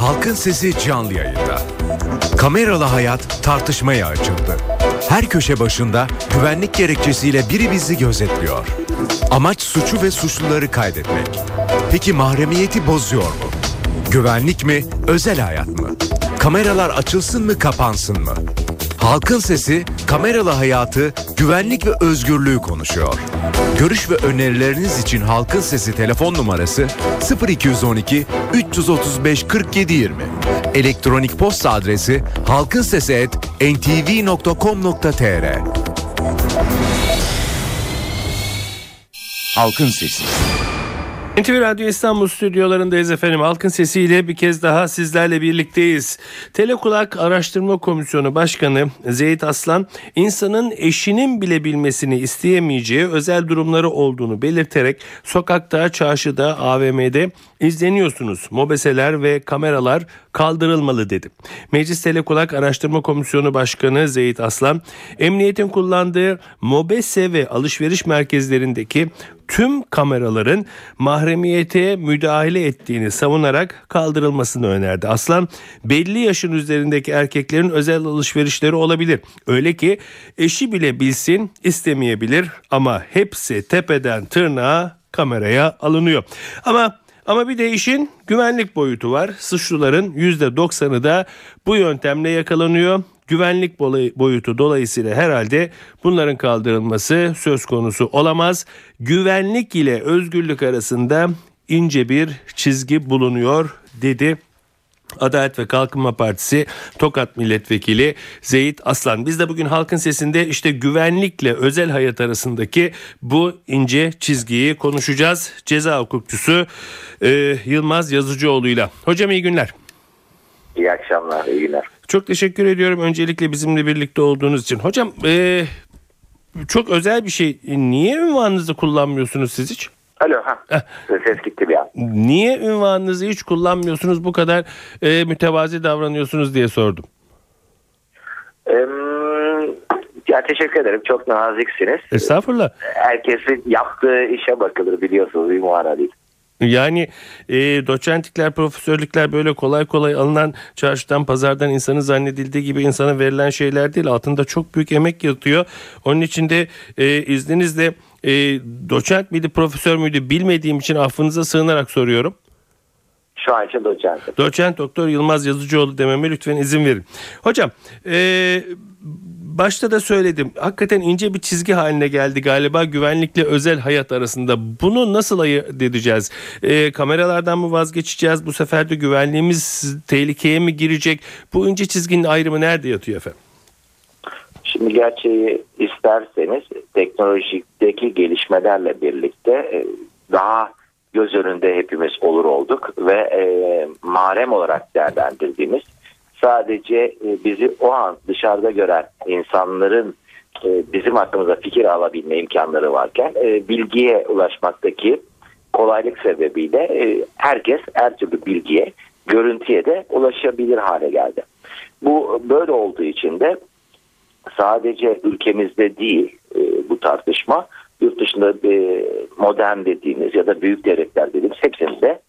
Halkın Sesi canlı yayında. Kameralı hayat tartışmaya açıldı. Her köşe başında güvenlik gerekçesiyle biri bizi gözetliyor. Amaç suçu ve suçluları kaydetmek. Peki mahremiyeti bozuyor mu? Güvenlik mi, özel hayat mı? Kameralar açılsın mı, kapansın mı? Halkın Sesi, kameralı hayatı, güvenlik ve özgürlüğü konuşuyor. Görüş ve önerileriniz için Halkın Sesi telefon numarası 0212 335 47 20. Elektronik posta adresi halkinsesi@ntv.com.tr. Halkın Sesi. NTV Radyo İstanbul stüdyolarındayız efendim. Halkın sesiyle bir kez daha sizlerle birlikteyiz. Telekulak Araştırma Komisyonu Başkanı Zeyt Aslan, insanın eşinin bile bilmesini isteyemeyeceği özel durumları olduğunu belirterek sokakta, çarşıda, AVM'de izleniyorsunuz. Mobeseler ve kameralar kaldırılmalı dedi. Meclis Telekulak Araştırma Komisyonu Başkanı Zeyt Aslan, emniyetin kullandığı mobese ve alışveriş merkezlerindeki tüm kameraların mahremiyete müdahale ettiğini savunarak kaldırılmasını önerdi. Aslan belli yaşın üzerindeki erkeklerin özel alışverişleri olabilir. Öyle ki eşi bile bilsin istemeyebilir ama hepsi tepeden tırnağa kameraya alınıyor. Ama ama bir de işin güvenlik boyutu var. Suçluların %90'ı da bu yöntemle yakalanıyor. Güvenlik boyutu dolayısıyla herhalde bunların kaldırılması söz konusu olamaz. Güvenlik ile özgürlük arasında ince bir çizgi bulunuyor dedi Adalet ve Kalkınma Partisi Tokat Milletvekili Zeyit Aslan. Biz de bugün halkın sesinde işte güvenlikle özel hayat arasındaki bu ince çizgiyi konuşacağız. Ceza hukukçusu e, Yılmaz Yazıcıoğlu'yla. Hocam iyi günler. İyi akşamlar, iyi günler. Çok teşekkür ediyorum öncelikle bizimle birlikte olduğunuz için. Hocam e, çok özel bir şey. Niye ünvanınızı kullanmıyorsunuz siz hiç? Alo ha. Ses gitti bir an. Niye ünvanınızı hiç kullanmıyorsunuz bu kadar e, mütevazi davranıyorsunuz diye sordum. Ee, ya teşekkür ederim. Çok naziksiniz. Estağfurullah. Herkesin yaptığı işe bakılır biliyorsunuz bir muhara değil. Yani e, doçentlikler, profesörlükler böyle kolay kolay alınan çarşıdan, pazardan insanı zannedildiği gibi insana verilen şeyler değil. Altında çok büyük emek yatıyor. Onun için de e, izninizle e, doçent miydi, profesör müydü bilmediğim için affınıza sığınarak soruyorum. Şu an için doçent. Doçent Doktor Yılmaz Yazıcıoğlu dememe lütfen izin verin. Hocam, e, başta da söyledim. Hakikaten ince bir çizgi haline geldi galiba güvenlikle özel hayat arasında. Bunu nasıl ayırt edeceğiz? E, kameralardan mı vazgeçeceğiz? Bu sefer de güvenliğimiz tehlikeye mi girecek? Bu ince çizginin ayrımı nerede yatıyor efendim? Şimdi gerçeği isterseniz teknolojideki gelişmelerle birlikte e, daha göz önünde hepimiz olur olduk ve e, marem olarak değerlendirdiğimiz sadece e, bizi o an dışarıda gören insanların e, bizim hakkımızda fikir alabilme imkanları varken e, bilgiye ulaşmaktaki kolaylık sebebiyle herkes her türlü bilgiye, görüntüye de ulaşabilir hale geldi. Bu böyle olduğu için de sadece ülkemizde değil bu tartışma yurt dışında modern dediğimiz ya da büyük devletler dediğimiz hepsinde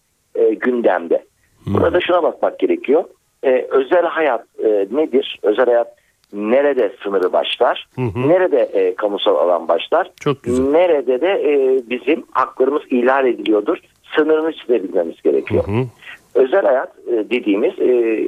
gündemde. Burada şuna bakmak gerekiyor. E, özel hayat e, nedir? Özel hayat nerede sınırı başlar? Hı hı. Nerede e, kamusal alan başlar? Çok güzel. Nerede de e, bizim haklarımız ihlal ediliyordur? Sınırını çizebilmemiz gerekiyor. Hı hı. Özel hayat e, dediğimiz e,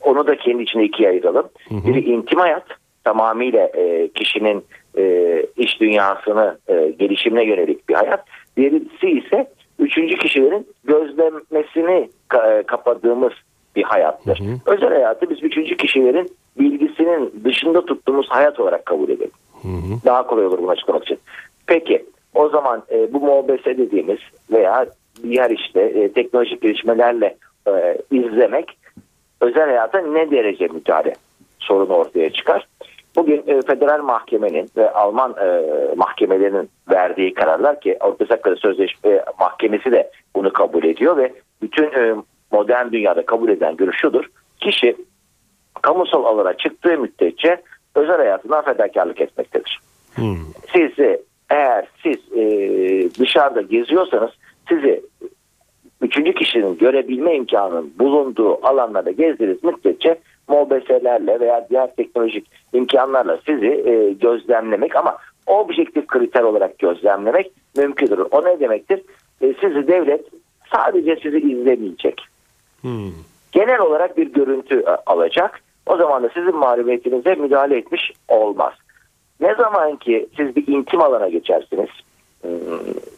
onu da kendi içine ikiye ayıralım. Hı hı. Biri intim hayat tamamıyla e, kişinin e, iş dünyasını e, gelişimine yönelik bir hayat. Diğerisi ise üçüncü kişilerin gözlemesini ka- e, kapadığımız bir hayattır. Hı hı. Özel hayatı biz üçüncü kişilerin bilgisinin dışında tuttuğumuz hayat olarak kabul edelim. Hı hı. Daha kolay olur bunu açıklamak için. Peki o zaman e, bu MOBS dediğimiz veya diğer işte e, teknolojik gelişmelerle e, izlemek özel hayata ne derece müdahale sorunu ortaya çıkar. Bugün e, federal mahkemenin ve Alman e, mahkemelerinin verdiği kararlar ki Avrupa Sözleşme Mahkemesi de bunu kabul ediyor ve bütün e, modern dünyada kabul eden görüş şudur. Kişi kamusal alana çıktığı müddetçe özel hayatına fedakarlık etmektedir. Hmm. Siz eğer siz e, dışarıda geziyorsanız sizi üçüncü kişinin görebilme imkanının bulunduğu alanlarda gezdiğiniz müddetçe MOBS'lerle veya diğer teknolojik imkanlarla sizi e, gözlemlemek ama objektif kriter olarak gözlemlemek mümkündür. O ne demektir? E, sizi devlet sadece sizi izlemeyecek. Hmm. Genel olarak bir görüntü e, alacak. O zaman da sizin mağlubiyetinize müdahale etmiş olmaz. Ne zaman ki siz bir intim alana geçersiniz, hmm,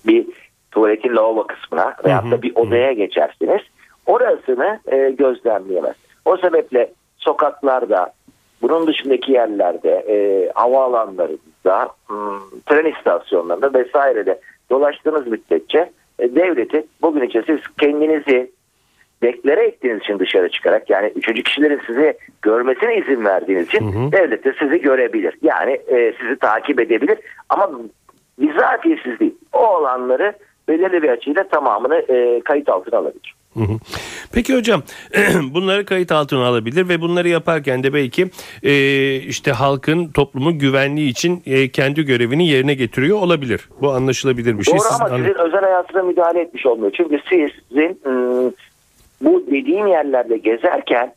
bir tuvaletin lavabo kısmına veyahut da bir odaya geçersiniz, orasını e, gözlemleyemez. O sebeple sokaklarda, bunun dışındaki yerlerde, e, havaalanlarında, hmm, tren istasyonlarında vesairede dolaştığınız müddetçe e, devleti bugün için siz kendinizi deklare ettiğiniz için dışarı çıkarak yani üçüncü kişilerin sizi görmesine izin verdiğiniz için Hı hı. devlet de sizi görebilir. Yani e, sizi takip edebilir ama bizatihi siz değil. O olanları belirli bir açıyla tamamını e, kayıt altına alabilir. Hı hı. Peki hocam bunları kayıt altına alabilir ve bunları yaparken de belki e, işte halkın toplumun güvenliği için e, kendi görevini yerine getiriyor olabilir. Bu anlaşılabilir bir şey. Doğru Sizin ama anla- sizin özel hayatına müdahale etmiş olmuyor. Çünkü sizin ım, bu dediğim yerlerde gezerken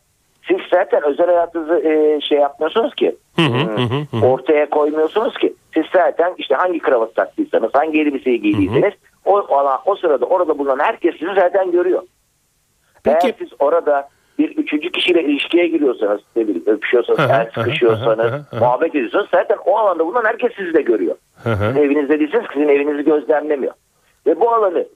siz zaten özel hayatınızı e, şey yapmıyorsunuz ki. Hı hı, hı hı, hı. Ortaya koymuyorsunuz ki. Siz zaten işte hangi kravat taktıysanız, hangi elbiseyi giydiyseniz o, alan, o sırada orada bulunan herkes sizi zaten görüyor. Peki- Eğer siz orada bir üçüncü kişiyle ilişkiye giriyorsanız, ne bileyim, öpüşüyorsanız, Hı hı, el hı hı, sıkışıyorsanız, hı hı, hı. muhabbet ediyorsanız zaten o alanda bulunan herkes sizi de görüyor. Hı hı. Sizin evinizde değilsiniz sizin evinizi gözlemlemiyor. Ve bu alanı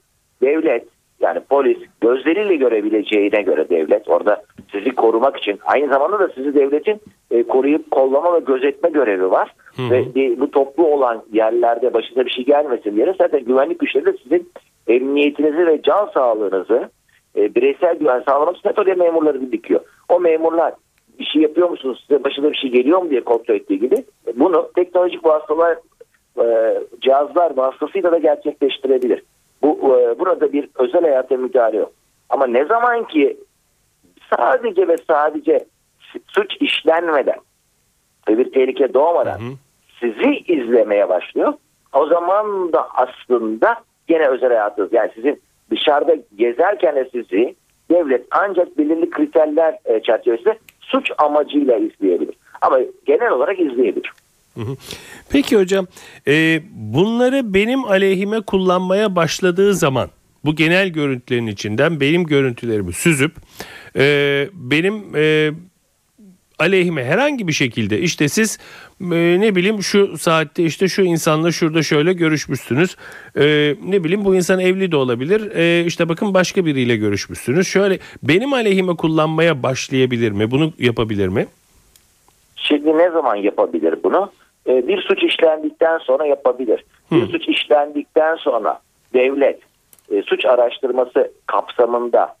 devlet yani polis gözleriyle görebileceğine göre devlet orada sizi korumak için aynı zamanda da sizi devletin e, koruyup kollama ve gözetme görevi var. Hı hı. Ve bu toplu olan yerlerde başına bir şey gelmesin diye zaten güvenlik güçleri de sizin emniyetinizi ve can sağlığınızı e, bireysel güven sağlamak için oraya memurları dikiyor. O memurlar bir şey yapıyor musunuz size başına bir şey geliyor mu diye kontrol ettiği gibi bunu teknolojik vasıtalar e, cihazlar vasıtasıyla da gerçekleştirebilir. Bu e, burada bir özel hayata müdahale yok. Ama ne zaman ki sadece ve sadece suç işlenmeden ve bir tehlike doğmadan Hı hı. sizi izlemeye başlıyor. O zaman da aslında gene özel hayatınız yani sizin dışarıda gezerken de sizi devlet ancak belirli kriterler e, çerçevesinde suç amacıyla izleyebilir. Ama genel olarak izleyebilir. Peki hocam e, bunları benim aleyhime kullanmaya başladığı zaman bu genel görüntülerin içinden benim görüntülerimi süzüp e, benim e, aleyhime herhangi bir şekilde işte siz e, ne bileyim şu saatte işte şu insanla şurada şöyle görüşmüşsünüz. E, ne bileyim bu insan evli de olabilir. E, işte bakın başka biriyle görüşmüşsünüz. Şöyle benim aleyhime kullanmaya başlayabilir mi? Bunu yapabilir mi? Şimdi ne zaman yapabilir bunu? Ee, bir suç işlendikten sonra yapabilir. Bir Hı. suç işlendikten sonra devlet e, suç araştırması kapsamında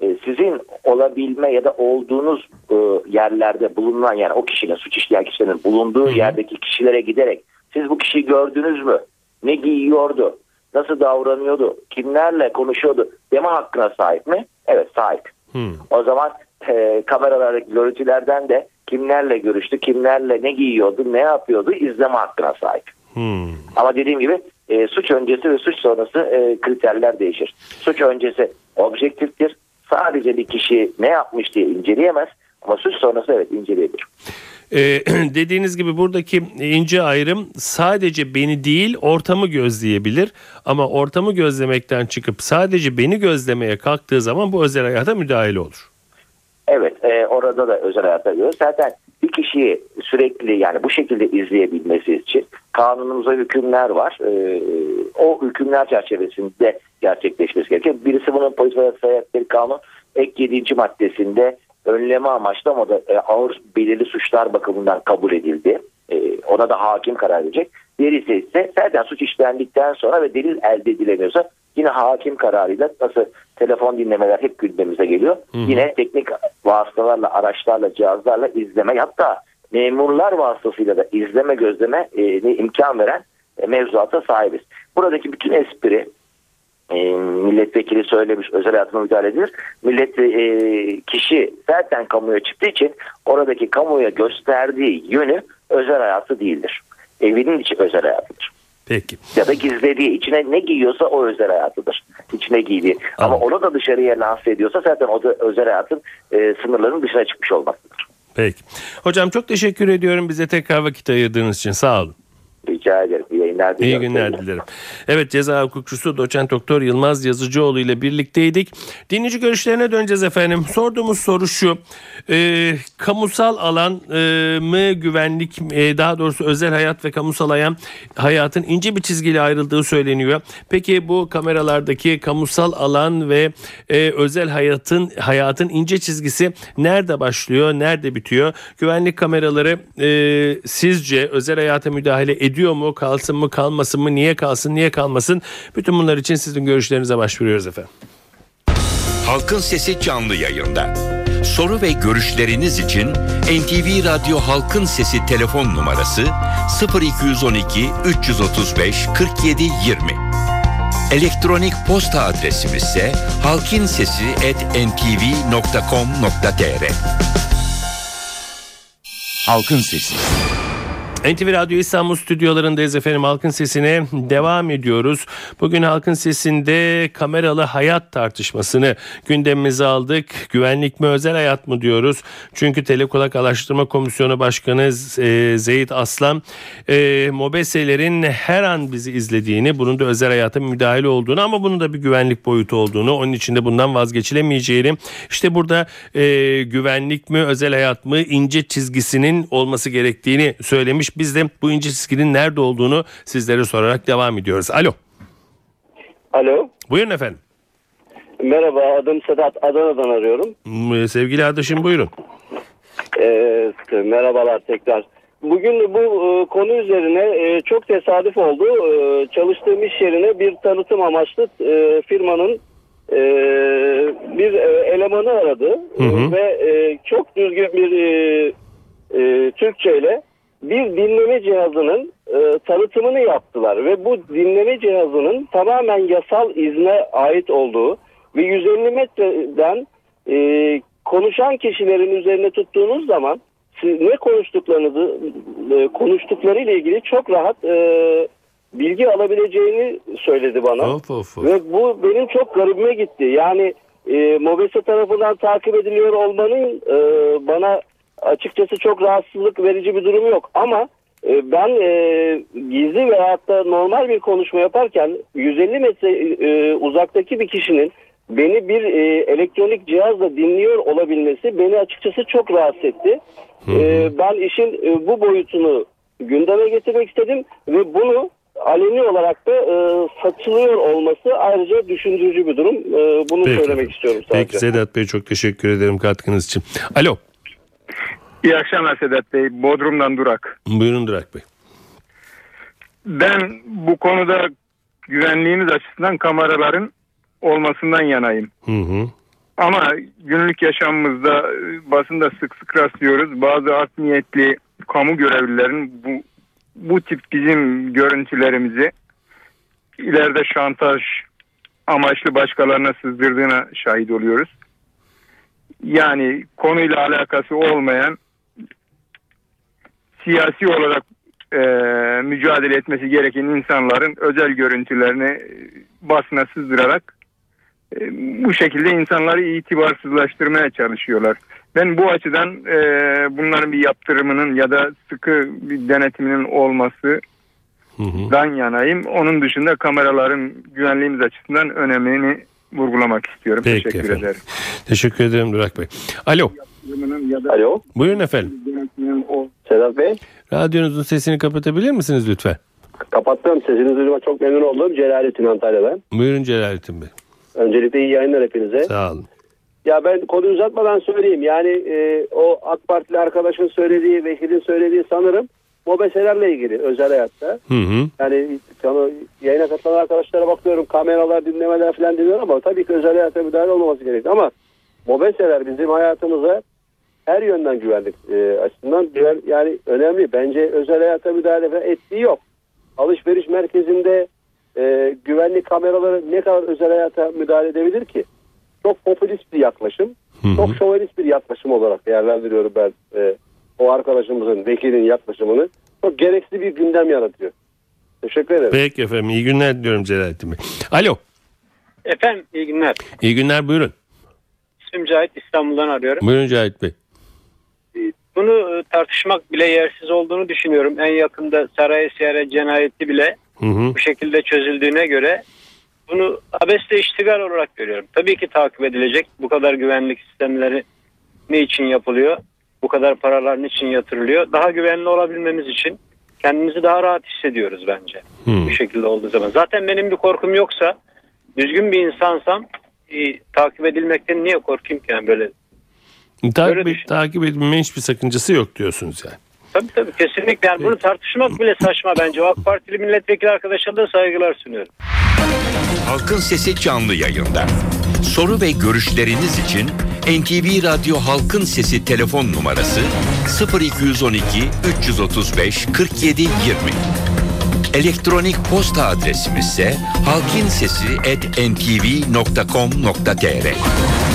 e, sizin olabilme ya da olduğunuz e, yerlerde bulunan yani o kişinin suç işleyen kişinin bulunduğu yerdeki kişilere giderek siz bu kişiyi gördünüz mü? Ne giyiyordu? Nasıl davranıyordu? Kimlerle konuşuyordu? Deme hakkına sahip mi? Evet sahip. Hmm. O zaman e, kameralardaki görüntülerden de kimlerle görüştü, kimlerle ne giyiyordu, ne yapıyordu izleme hakkına sahip. Hmm. Ama dediğim gibi e, suç öncesi ve suç sonrası e, kriterler değişir. Suç öncesi objektiftir. Sadece bir kişi ne yapmış diye inceleyemez. Ama suç sonrası evet inceleyebilir. Ee, dediğiniz gibi buradaki ince ayrım sadece beni değil ortamı gözleyebilir ama ortamı gözlemekten çıkıp sadece beni gözlemeye kalktığı zaman bu özel hayata müdahale olur. Evet e, orada da özel hayata göre zaten bir kişiyi sürekli yani bu şekilde izleyebilmesi için kanunumuza hükümler var. E, o hükümler çerçevesinde gerçekleşmesi gerekiyor. Birisi bunun polis ve kanun ek 7. maddesinde önleme amaçlı ama da e, ağır belirli suçlar bakımından kabul edildi. Ona da hakim karar verecek. Diğeri ise zaten suç işlendikten sonra ve delil elde edilemiyorsa yine hakim kararıyla nasıl telefon dinlemeler hep gündemimize geliyor. Yine teknik vasıtalarla, araçlarla, cihazlarla izleme hatta memurlar vasıtasıyla da izleme gözleme e, imkan veren e, mevzuata sahibiz. Buradaki bütün espri e, milletvekili söylemiş özel hayatıma müdahale edilir. Millet e, kişi zaten kamuya çıktığı için oradaki kamuya gösterdiği yönü özel hayatı değildir. Evinin içi özel hayatıdır. Peki. Ya da gizlediği içine ne giyiyorsa o özel hayatıdır. İçine giydiği. Ama Anladım. onu da dışarıya lanse ediyorsa zaten o da özel hayatın e, sınırlarının dışına çıkmış olmaktadır. Peki. Hocam çok teşekkür ediyorum bize tekrar vakit ayırdığınız için. Sağ olun. Rica ederim. İyi yayınlar İyi diliyorum. günler dilerim. Evet ceza hukukçusu doçent doktor Yılmaz Yazıcıoğlu ile birlikteydik. Dinleyici görüşlerine döneceğiz efendim. Sorduğumuz soru şu. E, kamusal alan e, mı güvenlik e, daha doğrusu özel hayat ve kamusal ayan hayatın ince bir çizgiyle ayrıldığı söyleniyor. Peki bu kameralardaki kamusal alan ve e, özel hayatın hayatın ince çizgisi nerede başlıyor, nerede bitiyor? Güvenlik kameraları e, sizce özel hayata müdahale ediyor mu? Kalsın mı, kalmasın mı? Niye kalsın, niye kalmasın? Bütün bunlar için sizin görüşlerinize başvuruyoruz efendim. Halkın Sesi canlı yayında. Soru ve görüşleriniz için NTV Radyo Halkın Sesi telefon numarası 0212 335 47 20. Elektronik posta adresimiz ise halkinsesi@ntv.com.tr. Halkın Sesi. NTV Radyo İstanbul stüdyolarındayız efendim. Halkın Sesi'ne devam ediyoruz. Bugün Halkın Sesi'nde kameralı hayat tartışmasını gündemimize aldık. Güvenlik mi özel hayat mı diyoruz. Çünkü Telekulak Araştırma Komisyonu Başkanı e, Zeyit Aslan e, MOBESE'lerin her an bizi izlediğini, bunun da özel hayata müdahale olduğunu ama bunun da bir güvenlik boyutu olduğunu, onun için de bundan vazgeçilemeyeceğini. İşte burada e, güvenlik mi özel hayat mı ince çizgisinin olması gerektiğini söylemiş. Biz de bu ince çizginin nerede olduğunu sizlere sorarak devam ediyoruz. Alo. Alo. Buyurun efendim. Merhaba adım Sedat Adana'dan arıyorum. Sevgili arkadaşım buyurun. Ee, merhabalar tekrar. Bugün bu e, konu üzerine e, çok tesadüf oldu. E, çalıştığım iş yerine bir tanıtım amaçlı e, firmanın e, bir e, elemanı aradı. Hı hı. Ve e, çok düzgün bir e, e, Türkçe ile bir dinleme cihazının e, tanıtımını yaptılar ve bu dinleme cihazının tamamen yasal izne ait olduğu ve 150 metreden e, konuşan kişilerin üzerine tuttuğunuz zaman siz ne konuştuklarınızı e, konuştukları ile ilgili çok rahat e, bilgi alabileceğini söyledi bana. Of of of. Ve bu benim çok garibime gitti. Yani e, Mobese tarafından takip ediliyor olmanın e, bana açıkçası çok rahatsızlık verici bir durum yok. Ama e, ben e, gizli veyahut da normal bir konuşma yaparken 150 metre e, uzaktaki bir kişinin beni bir e, elektronik cihazla dinliyor olabilmesi beni açıkçası çok rahatsız etti. E, ben işin e, bu boyutunu gündeme getirmek istedim ve bunu aleni olarak da e, satılıyor olması ayrıca düşündürücü bir durum. E, bunu Peki. söylemek istiyorum sadece. Peki Sedat Bey çok teşekkür ederim katkınız için. Alo. İyi akşamlar Sedat Bey. Bodrum'dan Durak. Buyurun Durak Bey. Ben bu konuda güvenliğimiz açısından kameraların olmasından yanayım. Hı hı. Ama günlük yaşamımızda basında sık sık rastlıyoruz. Bazı art niyetli kamu görevlilerin bu bu tip bizim görüntülerimizi ileride şantaj amaçlı başkalarına sızdırdığına şahit oluyoruz. Yani konuyla alakası olmayan siyasi olarak e, mücadele etmesi gereken insanların özel görüntülerini e, basına sızdırarak e, bu şekilde insanları itibarsızlaştırmaya çalışıyorlar. Ben bu açıdan e, bunların bir yaptırımının ya da sıkı bir denetiminin olması Hı hı. dan yanayım. Onun dışında kameraların güvenliğimiz açısından önemini vurgulamak istiyorum. Peki Teşekkür efendim. ederim. Teşekkür ederim Durak Bey. Alo. Alo. Buyurun efendim. Sedat Bey. Radyonuzun sesini kapatabilir misiniz lütfen? Kapattım. Sesinizi duyduğuma çok memnun oldum. Celalettin Antalya'dan. Buyurun Celalettin Bey. Öncelikle iyi yayınlar hepinize. Sağ olun. Ya ben konuyu uzatmadan söyleyeyim. Yani e, o AK Partili arkadaşın söylediği, vekilin söylediği sanırım mobeselerle ilgili özel hayatta. Hı hı. Yani konu, yayına katılan arkadaşlara bakıyorum kameralar dinlemeler falan dinliyor ama tabii ki özel hayata müdahale olmaması gerekiyor. Ama mobeseler bizim hayatımıza her yönden güvenlik e, açısından güven, yani önemli. Bence özel hayata müdahale ettiği yok. Alışveriş merkezinde e, güvenlik kameraları ne kadar özel hayata müdahale edebilir ki? Çok popülist bir yaklaşım. Hı hı. Çok şovenist bir yaklaşım olarak değerlendiriyorum ben e, o arkadaşımızın, vekilin yaklaşımını. Çok gereksiz bir gündem yaratıyor. Teşekkür ederim. Peki efendim iyi günler diliyorum Celalettin Bey. Alo. Efendim iyi günler. İyi günler buyurun. İsmim Cahit İstanbul'dan arıyorum. Buyurun Cahit Bey. Bunu e, tartışmak bile yersiz olduğunu düşünüyorum. En yakında saray ziyaret cinayeti bile Hı hı. bu şekilde çözüldüğüne göre bunu abesle iştigal olarak görüyorum. Tabii ki takip edilecek. Bu kadar güvenlik sistemleri ne için yapılıyor? Bu kadar paralar niçin yatırılıyor? Daha güvenli olabilmemiz için kendimizi daha rahat hissediyoruz bence. Hmm. Bu şekilde olduğu zaman. Zaten benim bir korkum yoksa düzgün bir insansam e, takip edilmekten niye korkayım ki yani böyle Takip, Öyle et, düşün. takip edilme hiçbir sakıncası yok diyorsunuz yani. Tabii tabii kesinlikle. Yani bunu tartışmak bile saçma bence. AK Partili milletvekili arkadaşlarına da saygılar sunuyorum. Halkın Sesi canlı yayında. Soru ve görüşleriniz için NTV Radyo Halkın Sesi telefon numarası 0212 335 47 20. Elektronik posta adresimiz ise halkinsesi@ntv.com.tr.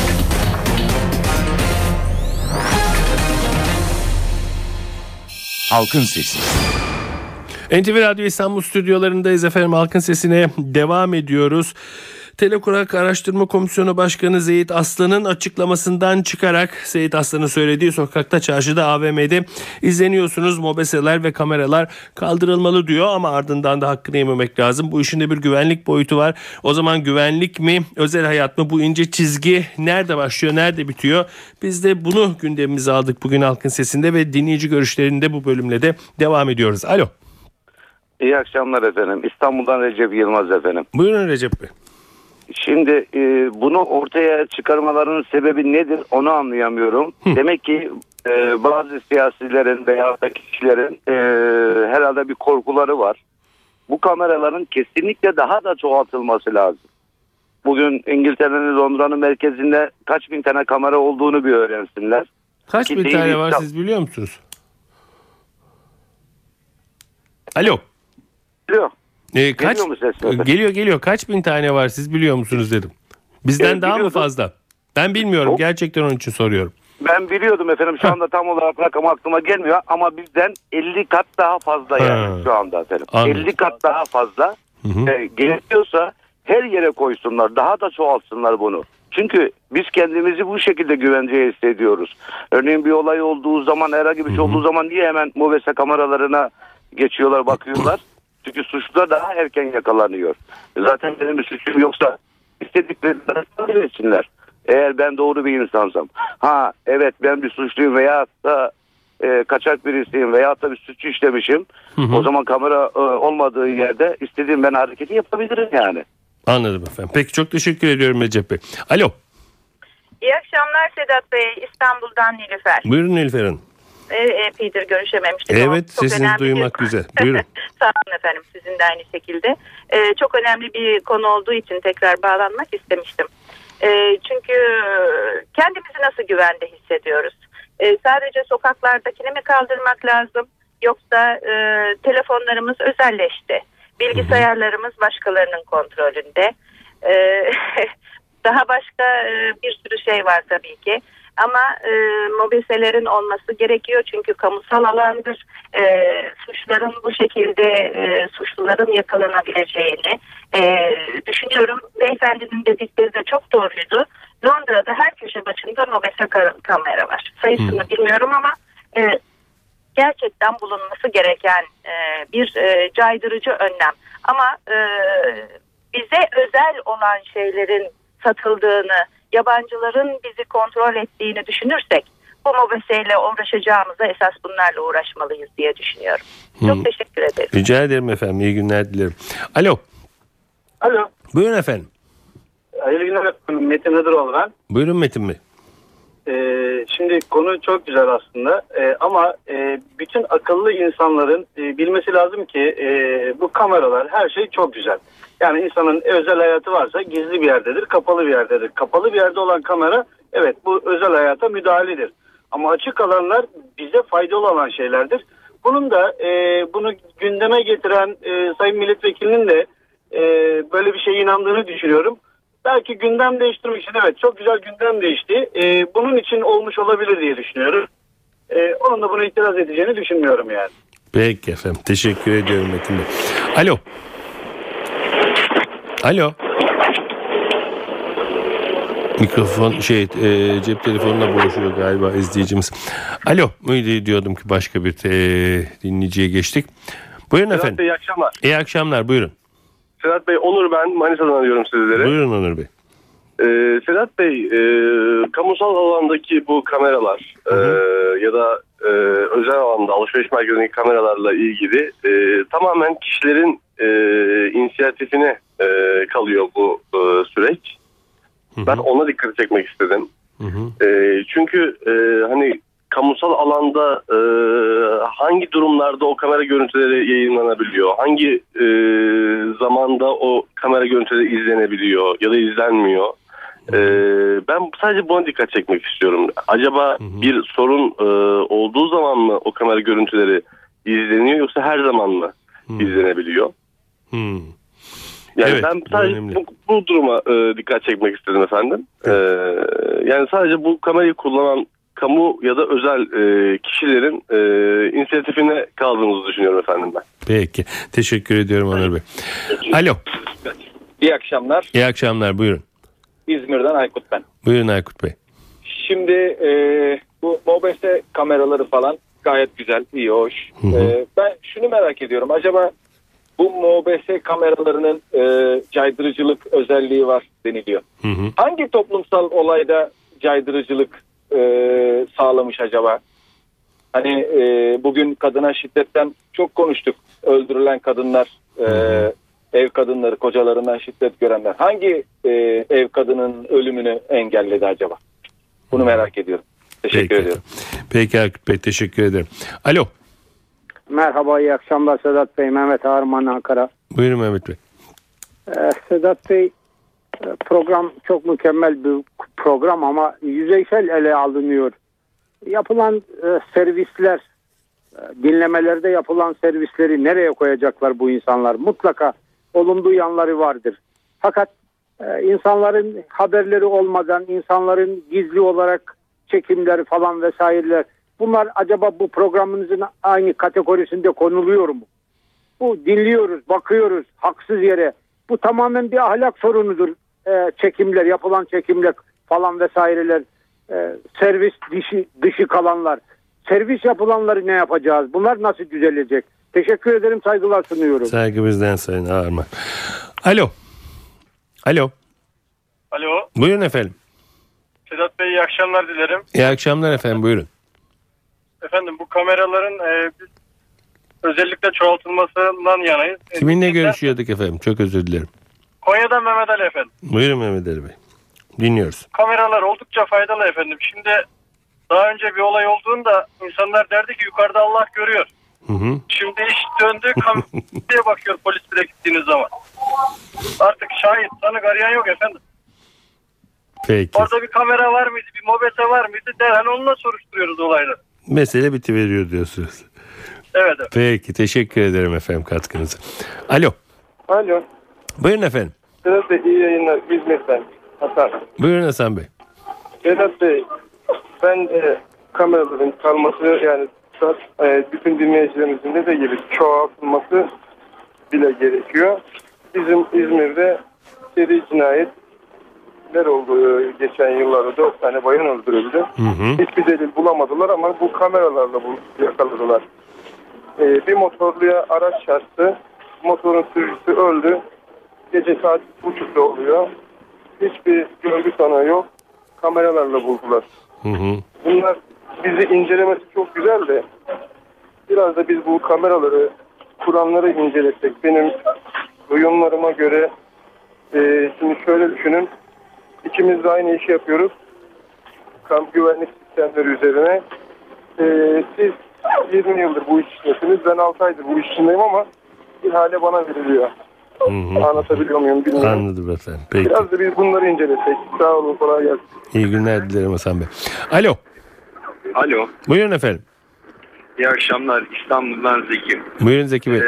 Halkın Sesi. NTV Radyo İstanbul stüdyolarındayız efendim. Halkın sesine devam ediyoruz. Telekurak Araştırma Komisyonu Başkanı Zeyit Aslan'ın açıklamasından çıkarak Zeyit Aslan'ın söylediği sokakta, çarşıda, AVM'de izleniyorsunuz. Mobeseler ve kameralar kaldırılmalı diyor ama ardından da hakkını yememek lazım. Bu işin de bir güvenlik boyutu var. O zaman güvenlik mi, özel hayat mı bu ince çizgi nerede başlıyor, nerede bitiyor? Biz de bunu gündemimize aldık bugün Halkın Sesi'nde ve dinleyici görüşlerinde bu bölümle de devam ediyoruz. Alo. İyi akşamlar efendim. İstanbul'dan Recep Yılmaz efendim. Buyurun Recep Bey. Şimdi e, bunu ortaya çıkarmalarının sebebi nedir onu anlayamıyorum. Demek ki e, bazı siyasilerin veya da kişilerin e, herhalde bir korkuları var. Bu kameraların kesinlikle daha da çoğaltılması lazım. Bugün İngiltere'nin Londra'nın merkezinde kaç bin tane kamera olduğunu bir öğrensinler. Kaç Ki bin tane var siz biliyor musunuz? Alo. Biliyor. Ee, kaç, Geliyor mu ses? Geliyor geliyor. Kaç bin tane var siz biliyor musunuz dedim. Bizden Evet, daha mı fazla? Ben bilmiyorum. Yok. Gerçekten onun için soruyorum. Ben biliyordum efendim şu anda tam olarak rakam aklıma gelmiyor ama bizden 50 kat daha fazla yani Ha. şu anda efendim. Anladım. 50 kat daha fazla hı. e, gerekiyorsa her yere koysunlar daha da çoğaltsınlar bunu. Çünkü biz kendimizi bu şekilde güvenceye hissediyoruz. Örneğin bir olay olduğu zaman herhangi bir şey olduğu zaman niye hemen mobese kameralarına geçiyorlar bakıyorlar. Çünkü suçlular daha erken yakalanıyor. Zaten benim bir suçum yoksa istediklerini kabul etsinler. Eğer ben doğru bir insansam. Ha evet ben bir suçluyum veya da e, kaçak birisiyim veya da bir suç işlemişim. O zaman kamera e, olmadığı yerde istediğim ben hareketi yapabilirim yani. Anladım efendim. Peki çok teşekkür ediyorum Recep Bey. Alo. İyi akşamlar Sedat Bey. İstanbul'dan Nilüfer. Buyurun Nilüfer Hanım. E, epeydir görüşememiştik. ama Evet çok sesinizi duymak bir- güzel. Buyurun. Sağ olun efendim sizin de aynı şekilde. E, çok önemli bir konu olduğu için tekrar bağlanmak istemiştim. E, çünkü kendimizi nasıl güvende hissediyoruz? E, sadece sokaklardakini mi kaldırmak lazım? Yoksa e, telefonlarımız özelleşti. Bilgisayarlarımız başkalarının kontrolünde. E, daha başka e, bir sürü şey var tabii ki. Ama e, mobeselerin olması gerekiyor çünkü kamusal alandır. E, suçların bu şekilde e, suçluların yakalanabileceğini e, düşünüyorum. Beyefendinin dedikleri de çok doğruydu. Londra'da her köşe başında mobese ka- kamera var. Sayısını bilmiyorum ama e, gerçekten bulunması gereken e, bir e, caydırıcı önlem. Ama e, bize özel olan şeylerin satıldığını, yabancıların bizi kontrol ettiğini düşünürsek bu mobeseyle uğraşacağımıza esas bunlarla uğraşmalıyız diye düşünüyorum. Çok teşekkür ederim. Rica ederim efendim. İyi günler dilerim. Alo. Alo. Buyurun efendim. Hayırlı günler efendim. Metin Hıdıroğlu ben. Buyurun Metin Bey. Ee, şimdi konu çok güzel aslında Ee, ama e, bütün akıllı insanların e, bilmesi lazım ki e, bu kameralar her şey çok güzel. Yani insanın özel hayatı varsa gizli bir yerdedir, kapalı bir yerdedir. Kapalı bir yerde olan kamera evet bu özel hayata müdahaledir. Ama açık alanlar bize faydalı olan şeylerdir. Bunun da e, bunu gündeme getiren e, Sayın Milletvekilinin de e, böyle bir şeye inandığını düşünüyorum. Belki gündem değiştirmek için evet çok güzel gündem değişti. Ee, bunun için olmuş olabilir diye düşünüyorum. Ee, onun da buna itiraz edeceğini düşünmüyorum yani. Peki efendim. Teşekkür ediyorum Metin Bey. Alo. Alo. Mikrofon şey e, cep telefonuna boğuşuyor galiba izleyicimiz. Alo muydu diyordum ki başka bir e, dinleyiciye geçtik. Buyurun efendim. İyi akşamlar. İyi akşamlar buyurun. Sedat Bey Onur ben Manisa'dan arıyorum sizleri. Buyurun Onur Bey. Ee, Sedat Bey e, kamusal alandaki bu kameralar e, ya da e, özel alanda alışveriş merkezindeki kameralarla ilgili e, tamamen kişilerin e, inisiyatifine e, kalıyor bu e, süreç. Ben ona dikkat çekmek istedim. E, çünkü e, hani kamusal alanda e, hangi durumlarda o kamera görüntüleri yayınlanabiliyor? Hangi e, zamanda o kamera görüntüleri izlenebiliyor ya da izlenmiyor? E, ben sadece buna dikkat çekmek istiyorum. Acaba bir sorun e, olduğu zaman mı o kamera görüntüleri izleniyor yoksa her zaman mı izlenebiliyor? Hmm. Yani Evet, ben sadece önemli. bu, bu duruma e, dikkat çekmek istedim efendim. E, yani sadece bu kamerayı kullanan kamu ya da özel e, kişilerin e, inisiyatifine kaldığımızı düşünüyorum efendim ben. Peki. Teşekkür ediyorum Onur Bey. Alo. İyi akşamlar. İyi akşamlar buyurun. İzmir'den Aykut ben. Buyurun Aykut Bey. Şimdi e, bu MOBESE kameraları falan gayet güzel, iyi, hoş. E, ben şunu merak ediyorum. Acaba bu MOBESE kameralarının e, caydırıcılık özelliği var deniliyor. Hı hı. Hangi toplumsal olayda caydırıcılık e, sağlamış acaba? Hani e, bugün kadına şiddetten çok konuştuk. Öldürülen kadınlar, e, ev kadınları, kocalarından şiddet görenler. Hangi e, ev kadının ölümünü engelledi acaba? Bunu merak ediyorum. Teşekkür Peki. ediyorum. Peki Aykut Bey teşekkür ederim. Alo. Merhaba, iyi akşamlar Sedat Bey. Mehmet Ağarman Ankara. Buyurun Mehmet Bey. Ee, Sedat Bey, program çok mükemmel bir program ama yüzeysel ele alınıyor. Yapılan e, servisler, e, dinlemelerde yapılan servisleri nereye koyacaklar bu insanlar? Mutlaka olumlu yanları vardır. Fakat e, insanların haberleri olmadan, insanların gizli olarak çekimleri falan vesaireler, bunlar acaba bu programınızın aynı kategorisinde konuluyor mu? Bu dinliyoruz, bakıyoruz haksız yere. Bu tamamen bir ahlak sorunudur. Ee, çekimler, yapılan çekimler falan vesaireler. Ee, servis dışı, dışı kalanlar. Servis yapılanları ne yapacağız? Bunlar nasıl düzelecek? Teşekkür ederim, saygılar sunuyorum. Saygımızdan Sayın Ağarman. Alo. Alo. Alo, Buyurun efendim. Sedat Bey iyi akşamlar dilerim. İyi akşamlar efendim buyurun. Efendim bu kameraların e, biz özellikle çoğaltılmasından yanayız. E, Kiminle bizden- görüşüyorduk efendim? Çok özür dilerim. Konya'dan Mehmet Ali efendim. Buyurun Mehmet Ali Bey. Dinliyoruz. Kameralar oldukça faydalı efendim. Şimdi daha önce bir olay olduğunda insanlar derdi ki yukarıda Allah görüyor. Hı hı. Şimdi iş döndü kameraya bakıyor polis bile gittiğiniz zaman. Artık şahit sanık arayan yok efendim. Peki. Orada bir kamera var mıydı, bir mobese var mıydı derhal onunla soruşturuyoruz olayları. Mesele bitiveriyor diyorsunuz. Evet efendim. Peki teşekkür ederim efendim katkınızı. Alo. Alo. Buyurun efendim. Sedat Bey iyi yayınlar İzmir'den. Hasan. Buyurun Hasan Bey. Sedat Bey ben e, kameraların kalması yani e, bütün dinleyicilerimizin de gibi çoğaltılması bile gerekiyor. Bizim İzmir'de seri cinayetler oldu e, geçen yıllarda dört tane bayan öldürüldü. Hı hı. Hiçbir delil bulamadılar ama bu kameralarla bu yakaladılar. E, bir motorluya araç çarptı. Motorun sürücüsü öldü. Gece saat buçukta oluyor. Hiçbir görgü tanığı yok. Kameralarla buldular. Hı hı. Bunlar bizi incelemesi çok güzel de biraz da biz bu kameraları kuranları incelesek benim duyumlarıma göre e, şimdi şöyle düşünün ikimiz de aynı işi yapıyoruz kamp güvenlik sistemleri üzerine E, siz 20 yıldır bu iş içindesiniz ben 6 aydır bu iş içindeyim ama ihale bana veriliyor Hı hı. anlatabiliyor muyum bilmiyorum Anladım efendim. Peki. biraz da biz bunları incelesek sağ olun kolay gelsin İyi günler dilerim Hasan Bey. Alo. Alo. Buyurun efendim. İyi akşamlar. İstanbul'dan Zeki. Buyurun Zeki Bey. Ee,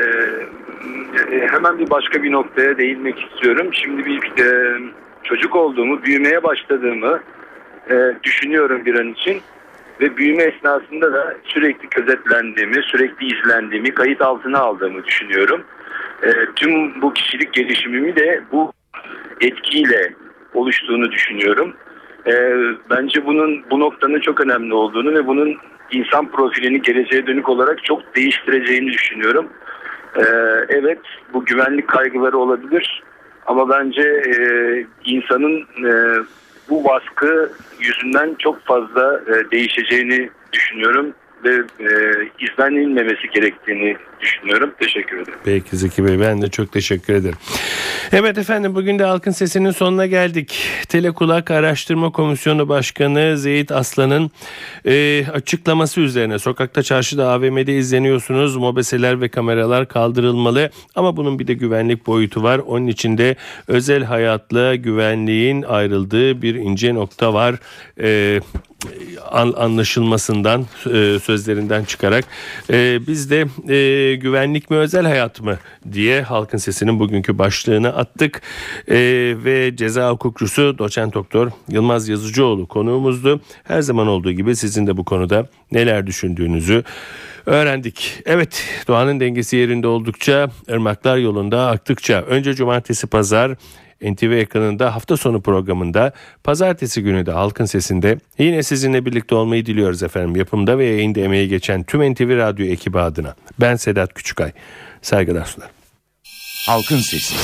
e, hemen bir başka bir noktaya değinmek istiyorum. Şimdi bir e, çocuk olduğumu, büyümeye başladığımı e, düşünüyorum bir an için. Ve büyüme esnasında da sürekli gözetlendiğimi, sürekli izlendiğimi, kayıt altına aldığımı düşünüyorum. E, tüm bu kişilik gelişimimi de bu etkiyle oluştuğunu düşünüyorum. E, bence bunun bu noktanın çok önemli olduğunu ve bunun insan profilini geleceğe dönük olarak çok değiştireceğini düşünüyorum. E, evet bu güvenlik kaygıları olabilir ama bence e, insanın e, bu baskı yüzünden çok fazla e, değişeceğini düşünüyorum ve e, izlenilmemesi gerektiğini düşünüyorum. Teşekkür ederim. Peki Zeki Bey ben de çok teşekkür ederim. Evet efendim bugün de Halkın Sesi'nin sonuna geldik. Telekulak Araştırma Komisyonu Başkanı Zeyit Aslan'ın e, açıklaması üzerine sokakta çarşıda AVM'de izleniyorsunuz. Mobeseler ve kameralar kaldırılmalı ama bunun bir de güvenlik boyutu var. Onun içinde özel hayatla güvenliğin ayrıldığı bir ince nokta var. E, anlaşılmasından e, sözlerinden çıkarak e, biz de e, güvenlik mi özel hayat mı diye halkın sesinin bugünkü başlığını attık ve ceza hukukçusu doçent doktor Yılmaz Yazıcıoğlu konuğumuzdu. Her zaman olduğu gibi sizin de bu konuda neler düşündüğünüzü öğrendik. Evet doğanın dengesi yerinde oldukça ırmaklar yolunda aktıkça önce cumartesi pazar NTV ekranında hafta sonu programında pazartesi günü de Halkın Sesi'nde yine sizinle birlikte olmayı diliyoruz efendim. Yapımda ve yayında emeği geçen tüm NTV Radyo ekibi adına. Ben Sedat Küçükay. Saygılar sunarım. Halkın Sesi.